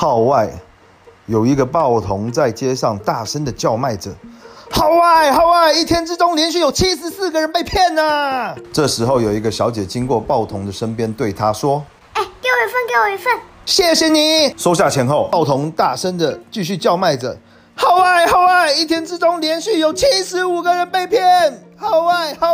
号外！有一个报童在街上大声的叫卖着。号外号外！一天之中连续有七十四个人被骗啊。这时候有一个小姐经过报童的身边，对他说：“哎，给我一份，给我一份，谢谢你。”收下钱后，报童大声的继续叫卖着。号外号外！一天之中连续有七十五个人被骗。号外号。